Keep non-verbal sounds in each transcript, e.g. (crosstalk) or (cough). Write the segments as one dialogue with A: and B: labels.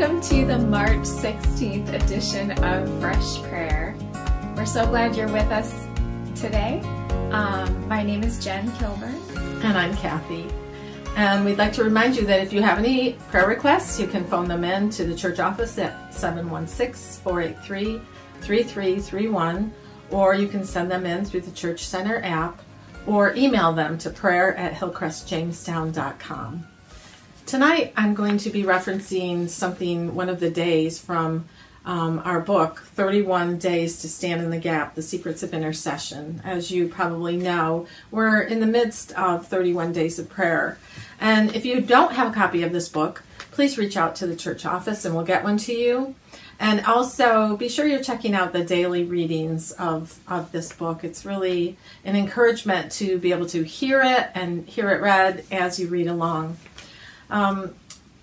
A: Welcome to the March 16th edition of Fresh Prayer. We're so glad you're with us today. Um, my name is Jen Kilburn.
B: And I'm Kathy. And we'd like to remind you that if you have any prayer requests, you can phone them in to the church office at 716 483 3331, or you can send them in through the Church Center app, or email them to prayer at hillcrestjamestown.com. Tonight I'm going to be referencing something, one of the days from um, our book, 31 Days to Stand in the Gap The Secrets of Intercession. As you probably know, we're in the midst of 31 days of prayer. And if you don't have a copy of this book, please reach out to the church office and we'll get one to you. And also be sure you're checking out the daily readings of, of this book. It's really an encouragement to be able to hear it and hear it read as you read along. Um,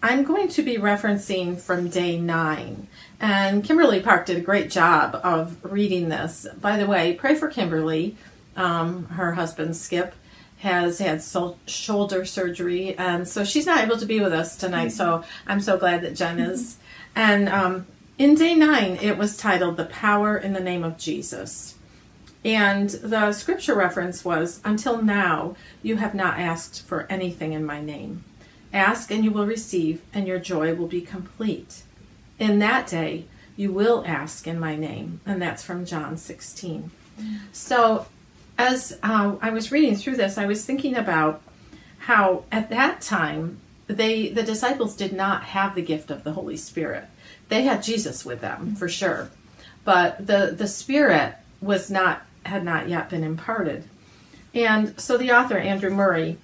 B: I'm going to be referencing from day nine. And Kimberly Park did a great job of reading this. By the way, pray for Kimberly. Um, her husband, Skip, has had so- shoulder surgery, and so she's not able to be with us tonight. So I'm so glad that Jen is. And um, in day nine, it was titled The Power in the Name of Jesus. And the scripture reference was Until now, you have not asked for anything in my name. Ask and you will receive, and your joy will be complete. In that day, you will ask in my name. And that's from John 16. So, as uh, I was reading through this, I was thinking about how at that time, they the disciples did not have the gift of the Holy Spirit. They had Jesus with them for sure, but the the Spirit was not had not yet been imparted. And so the author Andrew Murray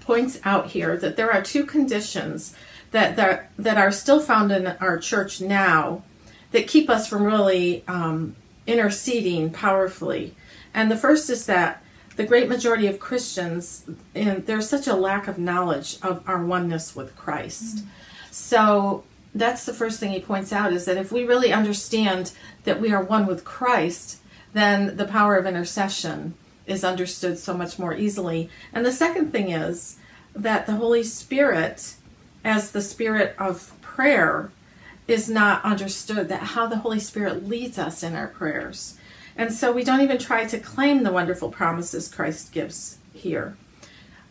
B: points out here that there are two conditions that that, that are still found in our church now that keep us from really um, interceding powerfully. And the first is that the great majority of Christians, and there's such a lack of knowledge of our oneness with Christ. Mm-hmm. So that's the first thing he points out is that if we really understand that we are one with Christ, then the power of intercession is understood so much more easily. And the second thing is that the Holy Spirit, as the spirit of prayer, is not understood, that how the Holy Spirit leads us in our prayers. And so we don't even try to claim the wonderful promises Christ gives here.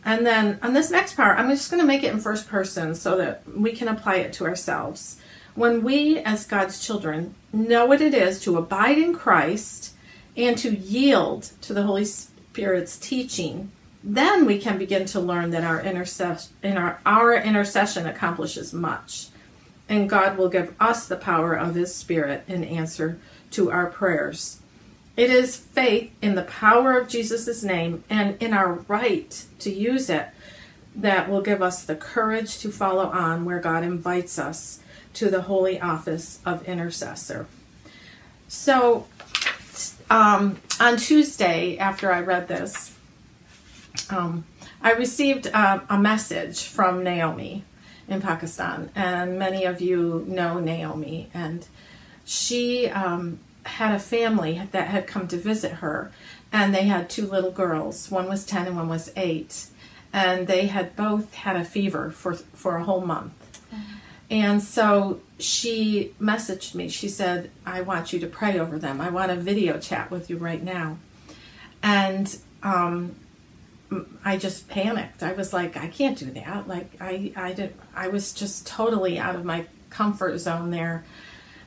B: And then on this next part, I'm just going to make it in first person so that we can apply it to ourselves. When we, as God's children, know what it is to abide in Christ and to yield to the Holy Spirit's teaching, then we can begin to learn that our intercession, in our, our intercession accomplishes much. And God will give us the power of His Spirit in answer to our prayers. It is faith in the power of Jesus' name and in our right to use it that will give us the courage to follow on where God invites us to the holy office of intercessor. So, um, on Tuesday, after I read this, um, I received uh, a message from Naomi in Pakistan, and many of you know Naomi, and she um, had a family that had come to visit her, and they had two little girls. One was 10 and one was 8. And they had both had a fever for, for a whole month. And so she messaged me. She said, I want you to pray over them. I want a video chat with you right now. And um, I just panicked. I was like, I can't do that. Like, I, I, did, I was just totally out of my comfort zone there.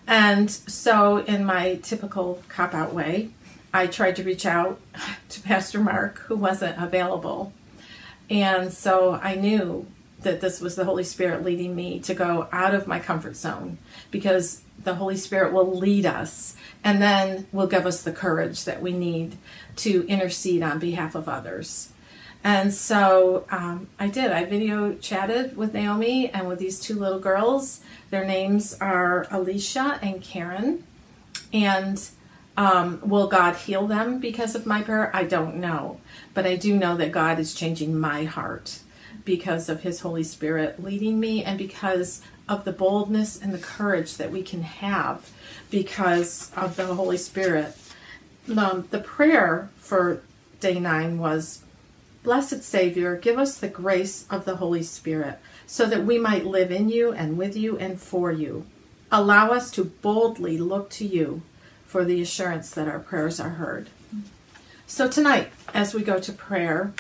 B: And so, in my typical cop out way, I tried to reach out to Pastor Mark, who wasn't available. And so I knew that this was the Holy Spirit leading me to go out of my comfort zone because the Holy Spirit will lead us and then will give us the courage that we need to intercede on behalf of others. And so um, I did. I video chatted with Naomi and with these two little girls. Their names are Alicia and Karen. And um, will God heal them because of my prayer? I don't know. But I do know that God is changing my heart because of His Holy Spirit leading me and because of the boldness and the courage that we can have because of the Holy Spirit. Um, the prayer for day nine was Blessed Savior, give us the grace of the Holy Spirit so that we might live in you and with you and for you. Allow us to boldly look to you for the assurance that our prayers are heard. So, tonight, as we go to prayer,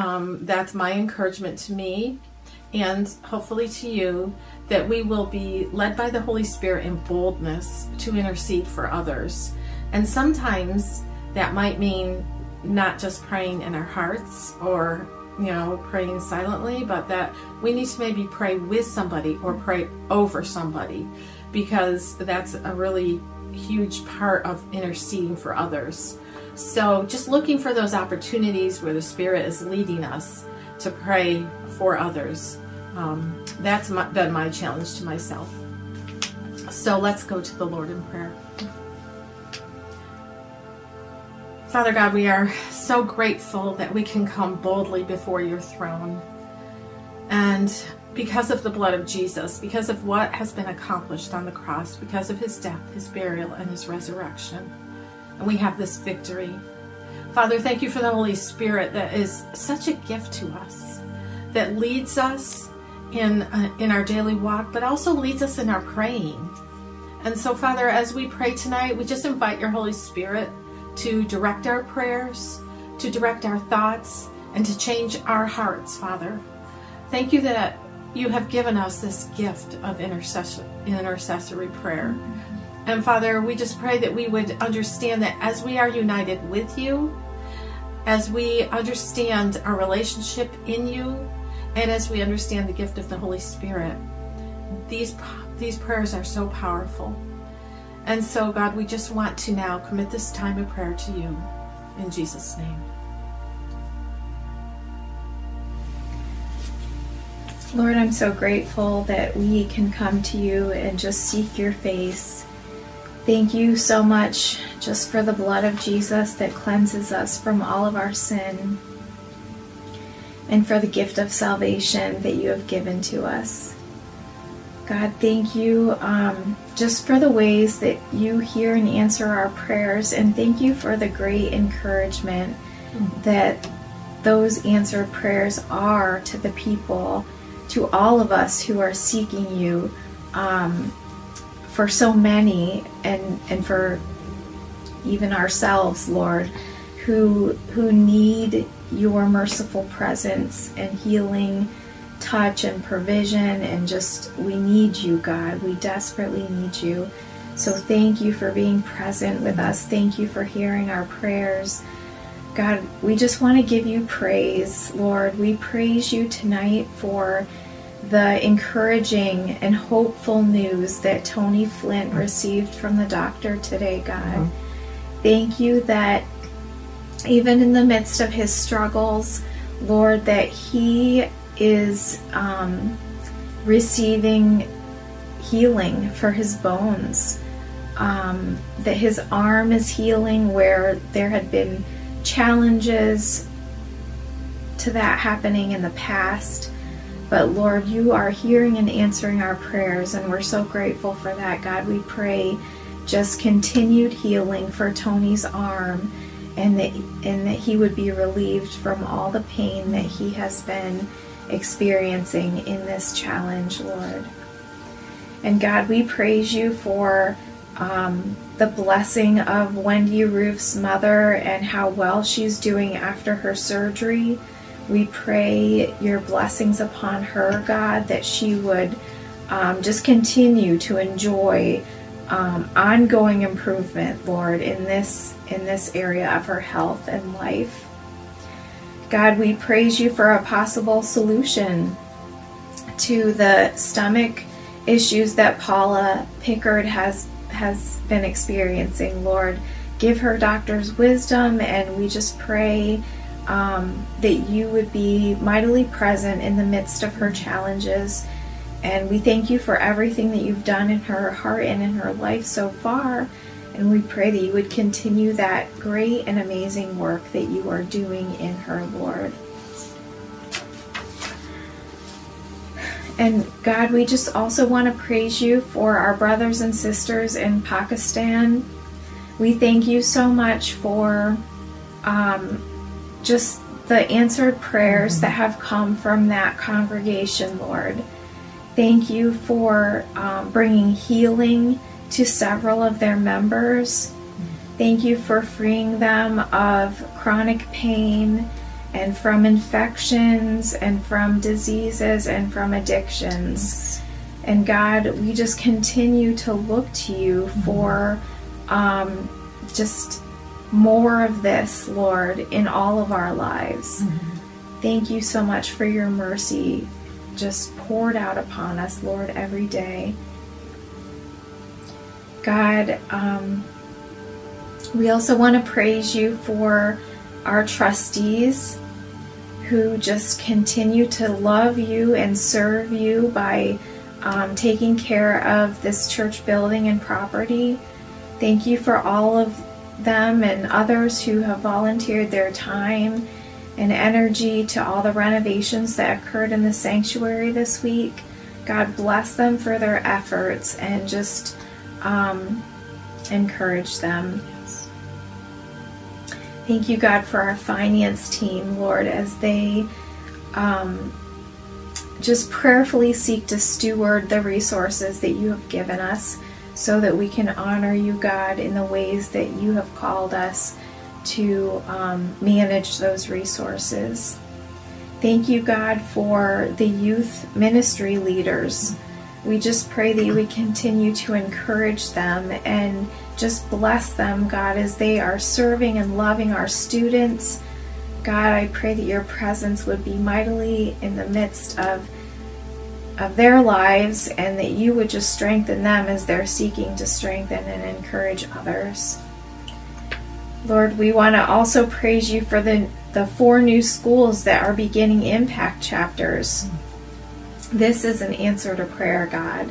B: um, that's my encouragement to me and hopefully to you that we will be led by the Holy Spirit in boldness to intercede for others. And sometimes that might mean not just praying in our hearts or you know praying silently but that we need to maybe pray with somebody or pray over somebody because that's a really huge part of interceding for others so just looking for those opportunities where the spirit is leading us to pray for others um, that's my, been my challenge to myself so let's go to the lord in prayer Father God, we are so grateful that we can come boldly before your throne. And because of the blood of Jesus, because of what has been accomplished on the cross, because of his death, his burial, and his resurrection. And we have this victory. Father, thank you for the Holy Spirit that is such a gift to us, that leads us in, uh, in our daily walk, but also leads us in our praying. And so, Father, as we pray tonight, we just invite your Holy Spirit to direct our prayers, to direct our thoughts, and to change our hearts, Father. Thank you that you have given us this gift of intercessory prayer. And Father, we just pray that we would understand that as we are united with you, as we understand our relationship in you, and as we understand the gift of the Holy Spirit, these, these prayers are so powerful. And so, God, we just want to now commit this time of prayer to you. In Jesus' name.
A: Lord, I'm so grateful that we can come to you and just seek your face. Thank you so much just for the blood of Jesus that cleanses us from all of our sin and for the gift of salvation that you have given to us. God, thank you um, just for the ways that you hear and answer our prayers, and thank you for the great encouragement that those answered prayers are to the people, to all of us who are seeking you, um, for so many, and and for even ourselves, Lord, who who need your merciful presence and healing touch and provision and just we need you, God. We desperately need you. So thank you for being present with us. Thank you for hearing our prayers. God, we just want to give you praise, Lord. We praise you tonight for the encouraging and hopeful news that Tony Flint received from the doctor today, God. Mm-hmm. Thank you that even in the midst of his struggles, Lord, that he is um, receiving healing for his bones. Um, that his arm is healing where there had been challenges to that happening in the past. But Lord, you are hearing and answering our prayers, and we're so grateful for that. God, we pray just continued healing for Tony's arm and that, and that he would be relieved from all the pain that he has been experiencing in this challenge, Lord. And God, we praise you for um, the blessing of Wendy Roof's mother and how well she's doing after her surgery. We pray your blessings upon her, God, that she would um, just continue to enjoy um, ongoing improvement, Lord, in this in this area of her health and life. God, we praise you for a possible solution to the stomach issues that Paula Pickard has has been experiencing. Lord, give her doctor's wisdom, and we just pray um, that you would be mightily present in the midst of her challenges. And we thank you for everything that you've done in her heart and in her life so far. And we pray that you would continue that great and amazing work that you are doing in her, Lord. And God, we just also want to praise you for our brothers and sisters in Pakistan. We thank you so much for um, just the answered prayers mm-hmm. that have come from that congregation, Lord. Thank you for um, bringing healing to several of their members. Thank you for freeing them of chronic pain and from infections and from diseases and from addictions. And God, we just continue to look to you mm-hmm. for um, just more of this, Lord, in all of our lives. Mm-hmm. Thank you so much for your mercy just poured out upon us, Lord, every day. God, um, we also want to praise you for our trustees who just continue to love you and serve you by um, taking care of this church building and property. Thank you for all of them and others who have volunteered their time and energy to all the renovations that occurred in the sanctuary this week. God bless them for their efforts and just um, encourage them. Thank you, God, for our finance team, Lord, as they um, just prayerfully seek to steward the resources that you have given us so that we can honor you, God, in the ways that you have called us to um, manage those resources. Thank you, God, for the youth ministry leaders. We just pray that would continue to encourage them and just bless them, God, as they are serving and loving our students. God, I pray that your presence would be mightily in the midst of of their lives and that you would just strengthen them as they're seeking to strengthen and encourage others. Lord, we want to also praise you for the, the four new schools that are beginning impact chapters. This is an answer to prayer, God.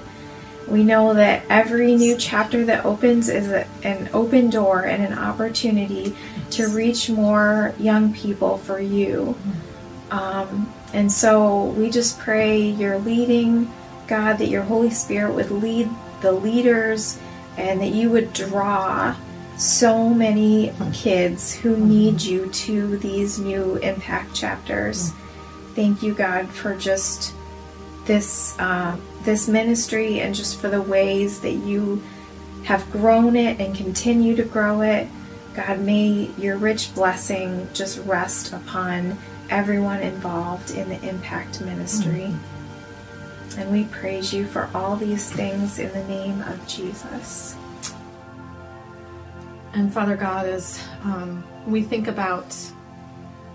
A: We know that every new chapter that opens is a, an open door and an opportunity to reach more young people for you. Um, and so we just pray your leading, God, that your Holy Spirit would lead the leaders and that you would draw so many kids who need you to these new impact chapters. Thank you, God, for just this uh, this ministry and just for the ways that you have grown it and continue to grow it. God, may your rich blessing just rest upon everyone involved in the impact ministry. Mm-hmm. And we praise you for all these things in the name of Jesus.
B: And Father God, as um, we think about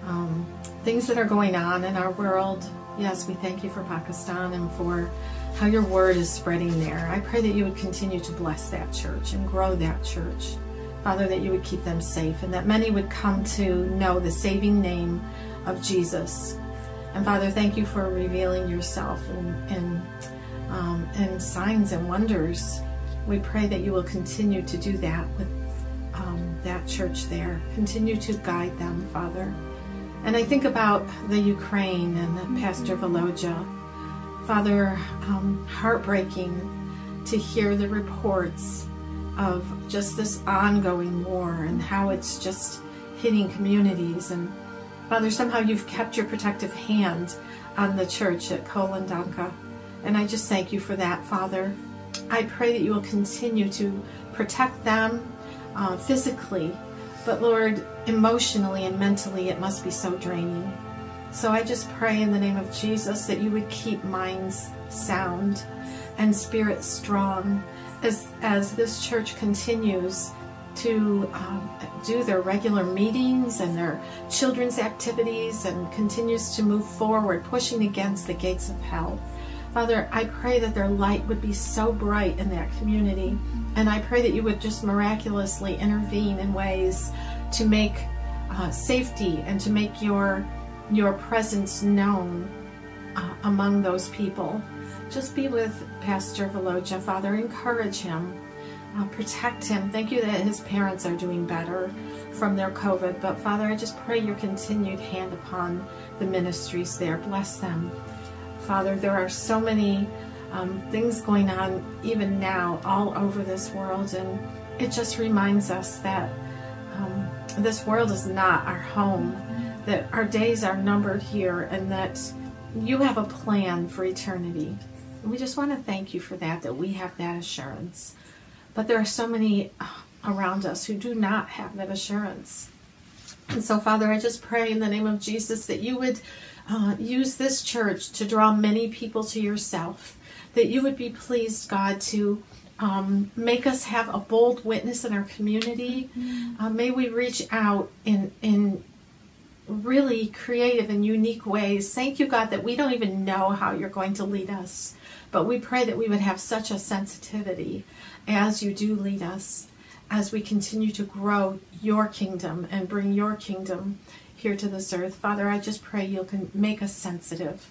B: um, things that are going on in our world, yes, we thank you for Pakistan and for how your word is spreading there. I pray that you would continue to bless that church and grow that church. Father, that you would keep them safe and that many would come to know the saving name of Jesus. And Father, thank you for revealing yourself and, and, um, and signs and wonders. We pray that you will continue to do that with um, that church there. Continue to guide them, Father. And I think about the Ukraine and Pastor Volodya. Father, um, heartbreaking to hear the reports of just this ongoing war and how it's just hitting communities. And Father, somehow you've kept your protective hand on the church at Kolendanka. And I just thank you for that, Father. I pray that you will continue to protect them uh, physically, but Lord, emotionally and mentally, it must be so draining. So I just pray in the name of Jesus that you would keep minds sound and spirits strong as, as this church continues to um, do their regular meetings and their children's activities and continues to move forward, pushing against the gates of hell. Father, I pray that their light would be so bright in that community. And I pray that you would just miraculously intervene in ways to make uh, safety and to make your, your presence known uh, among those people. Just be with Pastor Volodya, Father. Encourage him. Protect him. Thank you that his parents are doing better from their COVID. But Father, I just pray your continued hand upon the ministries there. Bless them. Father, there are so many um, things going on even now all over this world, and it just reminds us that um, this world is not our home, that our days are numbered here and that you have a plan for eternity. And we just want to thank you for that, that we have that assurance. But there are so many uh, around us who do not have that assurance. And so, Father, I just pray in the name of Jesus that you would uh, use this church to draw many people to yourself, that you would be pleased, God, to um, make us have a bold witness in our community. Uh, may we reach out in in really creative and unique ways. Thank you, God, that we don't even know how you're going to lead us, but we pray that we would have such a sensitivity as you do lead us, as we continue to grow your kingdom and bring your kingdom here to this earth. Father, I just pray you'll make us sensitive.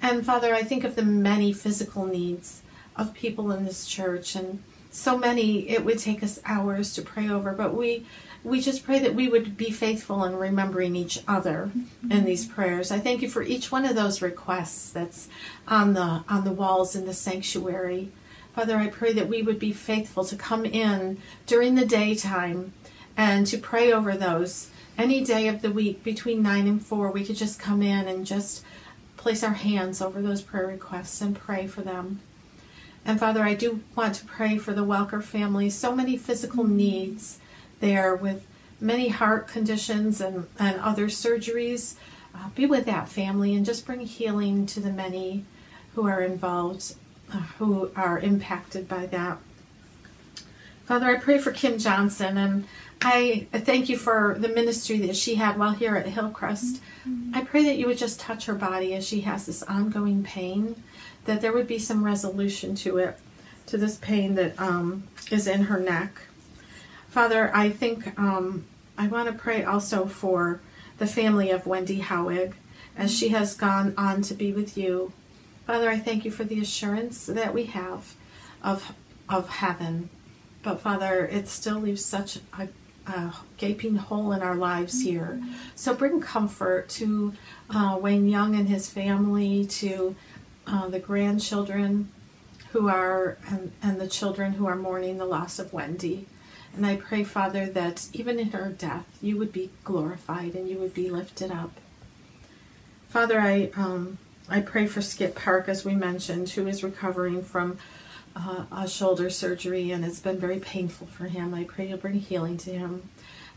B: And Father, I think of the many physical needs of people in this church and so many it would take us hours to pray over, but we we just pray that we would be faithful in remembering each other mm-hmm. in these prayers. I thank you for each one of those requests that's on the on the walls in the sanctuary. Father, I pray that we would be faithful to come in during the daytime and to pray over those. Any day of the week between 9 and 4, we could just come in and just place our hands over those prayer requests and pray for them. And Father, I do want to pray for the Welker family. So many physical needs there with many heart conditions and, and other surgeries. Uh, be with that family and just bring healing to the many who are involved, who are impacted by that. Father, I pray for Kim Johnson and I thank you for the ministry that she had while here at Hillcrest. Mm-hmm. I pray that you would just touch her body as she has this ongoing pain, that there would be some resolution to it, to this pain that um, is in her neck. Father, I think um, I want to pray also for the family of Wendy Howig as she has gone on to be with you. Father, I thank you for the assurance that we have of, of heaven. But Father, it still leaves such a, a gaping hole in our lives here. So bring comfort to uh, Wayne Young and his family, to uh, the grandchildren who are, and, and the children who are mourning the loss of Wendy. And I pray, Father, that even in her death, you would be glorified and you would be lifted up. Father, I um, I pray for Skip Park, as we mentioned, who is recovering from uh, a shoulder surgery, and it's been very painful for him. I pray you'll bring healing to him.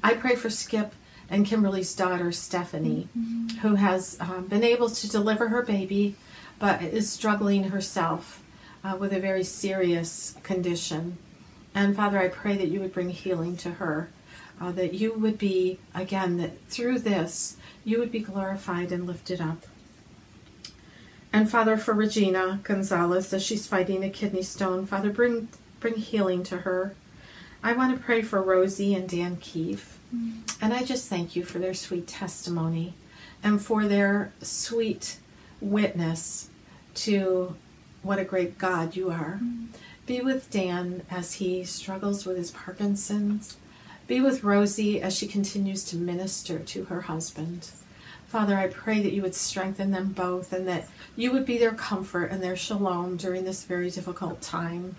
B: I pray for Skip and Kimberly's daughter, Stephanie, mm-hmm. who has um, been able to deliver her baby, but is struggling herself uh, with a very serious condition. And Father, I pray that you would bring healing to her, uh, that you would be, again, that through this, you would be glorified and lifted up. And Father, for Regina Gonzalez, as she's fighting a kidney stone, Father, bring, bring healing to her. I want to pray for Rosie and Dan Keefe. Mm. And I just thank you for their sweet testimony and for their sweet witness to what a great God you are. Mm. Be with Dan as he struggles with his Parkinson's. Be with Rosie as she continues to minister to her husband. Father, I pray that you would strengthen them both and that you would be their comfort and their shalom during this very difficult time.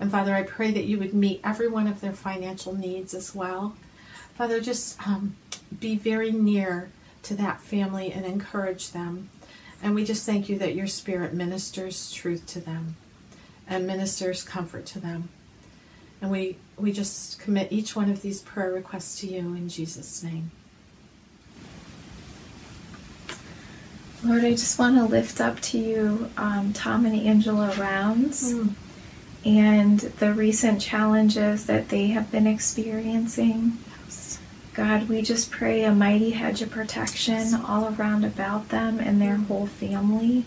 B: And Father, I pray that you would meet every one of their financial needs as well. Father, just um, be very near to that family and encourage them. And we just thank you that your spirit ministers truth to them and ministers comfort to them. And we, we just commit each one of these prayer requests to you in Jesus' name.
A: Lord, I just want to lift up to you um, Tom and Angela Rounds mm. and the recent challenges that they have been experiencing. God, we just pray a mighty hedge of protection all around about them and their whole family.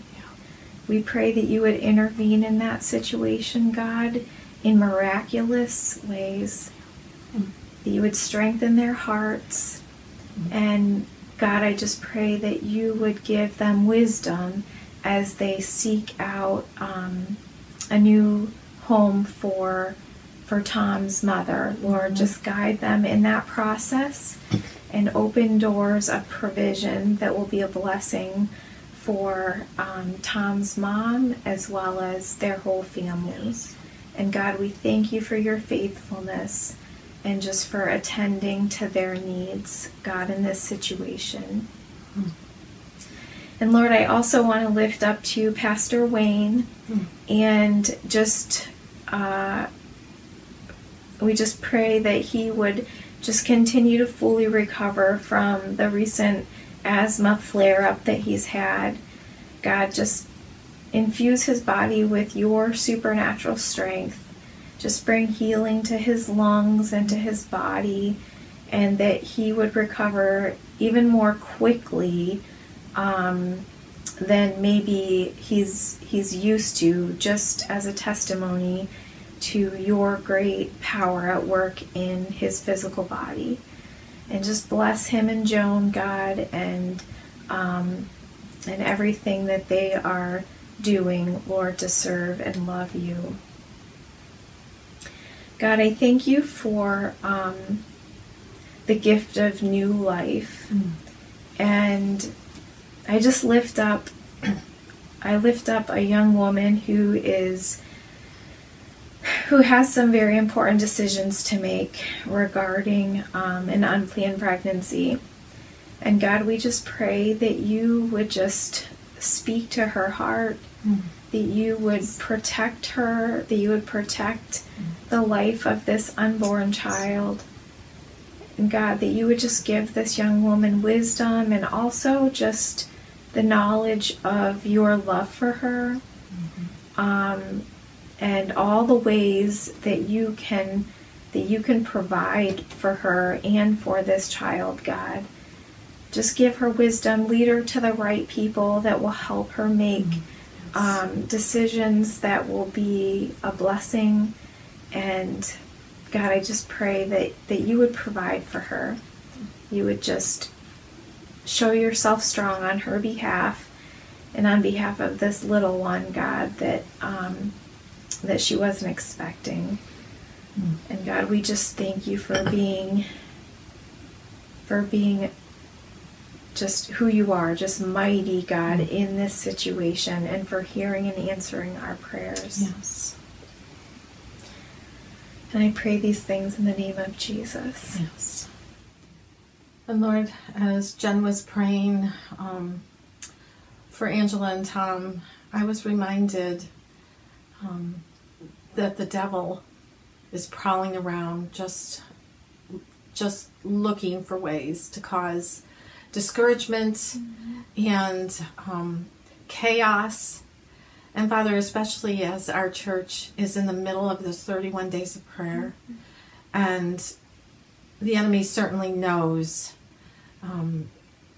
A: We pray that you would intervene in that situation, God, in miraculous ways. That you would strengthen their hearts. And God, I just pray that you would give them wisdom as they seek out um, a new home for for Tom's mother. Lord, mm-hmm. just guide them in that process and open doors of provision that will be a blessing for um, Tom's mom as well as their whole family. And God, we thank you for your faithfulness and just for attending to their needs, God, in this situation. And Lord, I also want to lift up to Pastor Wayne and just, uh, we just pray that he would just continue to fully recover from the recent asthma flare up that he's had. God, just infuse his body with your supernatural strength. Just bring healing to his lungs and to his body, and that he would recover even more quickly um, than maybe he's he's used to. Just as a testimony to your great power at work in his physical body, and just bless him and Joan, God, and um, and everything that they are doing, Lord, to serve and love you. God, I thank you for um, the gift of new life. Mm. And I just lift up, I lift up a young woman who is, who has some very important decisions to make regarding um, an unplanned pregnancy. And God, we just pray that you would just speak to her heart, mm. That you would protect her, that you would protect the life of this unborn child. And God, that you would just give this young woman wisdom and also just the knowledge of your love for her um, and all the ways that you can that you can provide for her and for this child god just give her wisdom, lead her to the right people that will help her make mm-hmm. Um, decisions that will be a blessing. And God, I just pray that, that you would provide for her. You would just show yourself strong on her behalf and on behalf of this little one, God, that um, that she wasn't expecting. Mm. And God, we just thank you for being for being just who you are, just mighty God mm. in this situation, and for hearing and answering our prayers.
B: Yes.
A: And I pray these things in the name of Jesus.
B: Yes. And Lord, as Jen was praying um, for Angela and Tom, I was reminded um, that the devil is prowling around just just looking for ways to cause discouragement mm-hmm. and um, chaos. And Father, especially as our church is in the middle of this 31 days of prayer, mm-hmm. and the enemy certainly knows um,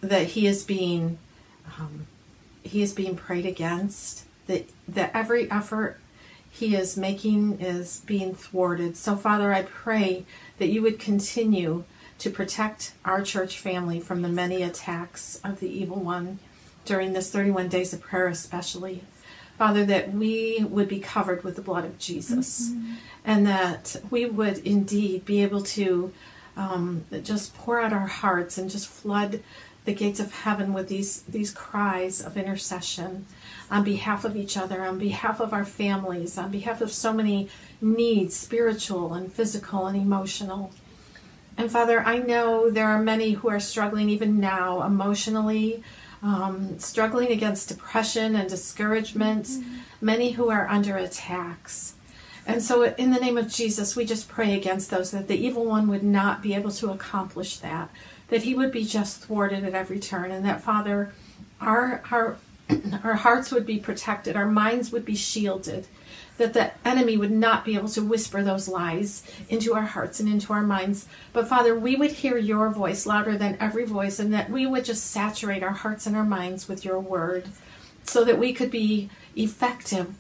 B: that he is being um, he is being prayed against. That that every effort he is making is being thwarted. So, Father, I pray that you would continue to protect our church family from the many attacks of the evil one during this 31 days of prayer, especially. Father, that we would be covered with the blood of Jesus mm-hmm. and that we would indeed be able to um, just pour out our hearts and just flood the gates of heaven with these, these cries of intercession on behalf of each other, on behalf of our families, on behalf of so many needs, spiritual and physical and emotional. And Father, I know there are many who are struggling even now emotionally, um, struggling against depression and discouragement, mm-hmm. many who are under attacks. And so, in the name of Jesus, we just pray against those that the evil one would not be able to accomplish that, that he would be just thwarted at every turn, and that, Father, our, our, (clears throat) our hearts would be protected, our minds would be shielded, that the enemy would not be able to whisper those lies into our hearts and into our minds. But Father, we would hear your voice louder than every voice, and that we would just saturate our hearts and our minds with your word so that we could be effective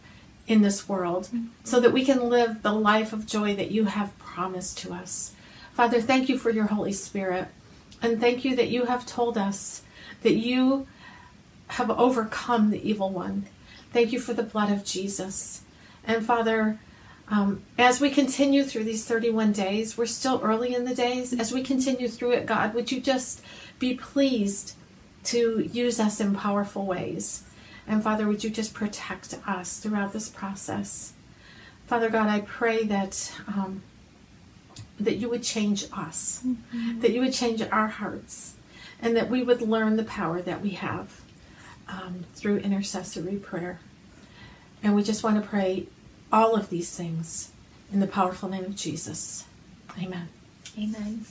B: in this world, so that we can live the life of joy that you have promised to us. Father, thank you for your Holy Spirit, and thank you that you have told us that you have overcome the evil one. Thank you for the blood of Jesus. And Father, um, as we continue through these 31 days, we're still early in the days. As we continue through it, God, would you just be pleased to use us in powerful ways? And Father, would you just protect us throughout this process? Father God, I pray that um, that you would change us, mm-hmm. that you would change our hearts, and that we would learn the power that we have um, through intercessory prayer. And we just want to pray all of these things in the powerful name of Jesus. Amen.
A: Amen.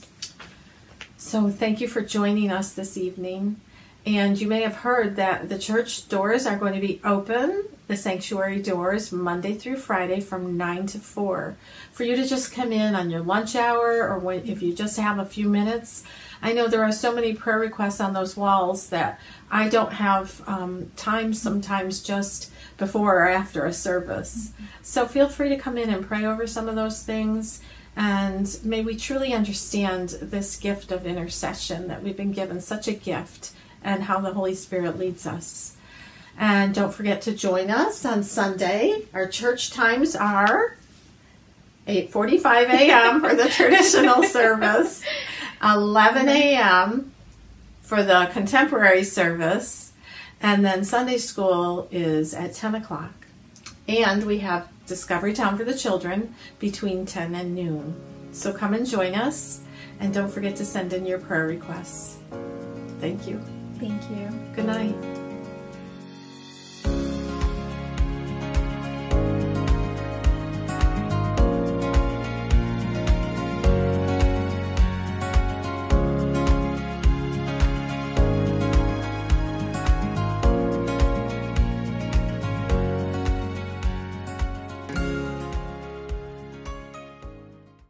B: So, thank you for joining us this evening. And you may have heard that the church doors are going to be open, the sanctuary doors, Monday through Friday from 9 to 4. For you to just come in on your lunch hour or when, if you just have a few minutes. I know there are so many prayer requests on those walls that I don't have um, time sometimes just before or after a service. Mm-hmm. So feel free to come in and pray over some of those things. And may we truly understand this gift of intercession that we've been given, such a gift, and how the Holy Spirit leads us. And don't forget to join us on Sunday. Our church times are 8:45 a.m. for the traditional (laughs) service, 11 a.m. for the contemporary service, and then Sunday school is at 10 o'clock. And we have Discovery Town for the children between 10 and noon. So come and join us, and don't forget to send in your prayer requests. Thank you.
A: Thank you.
B: Good night.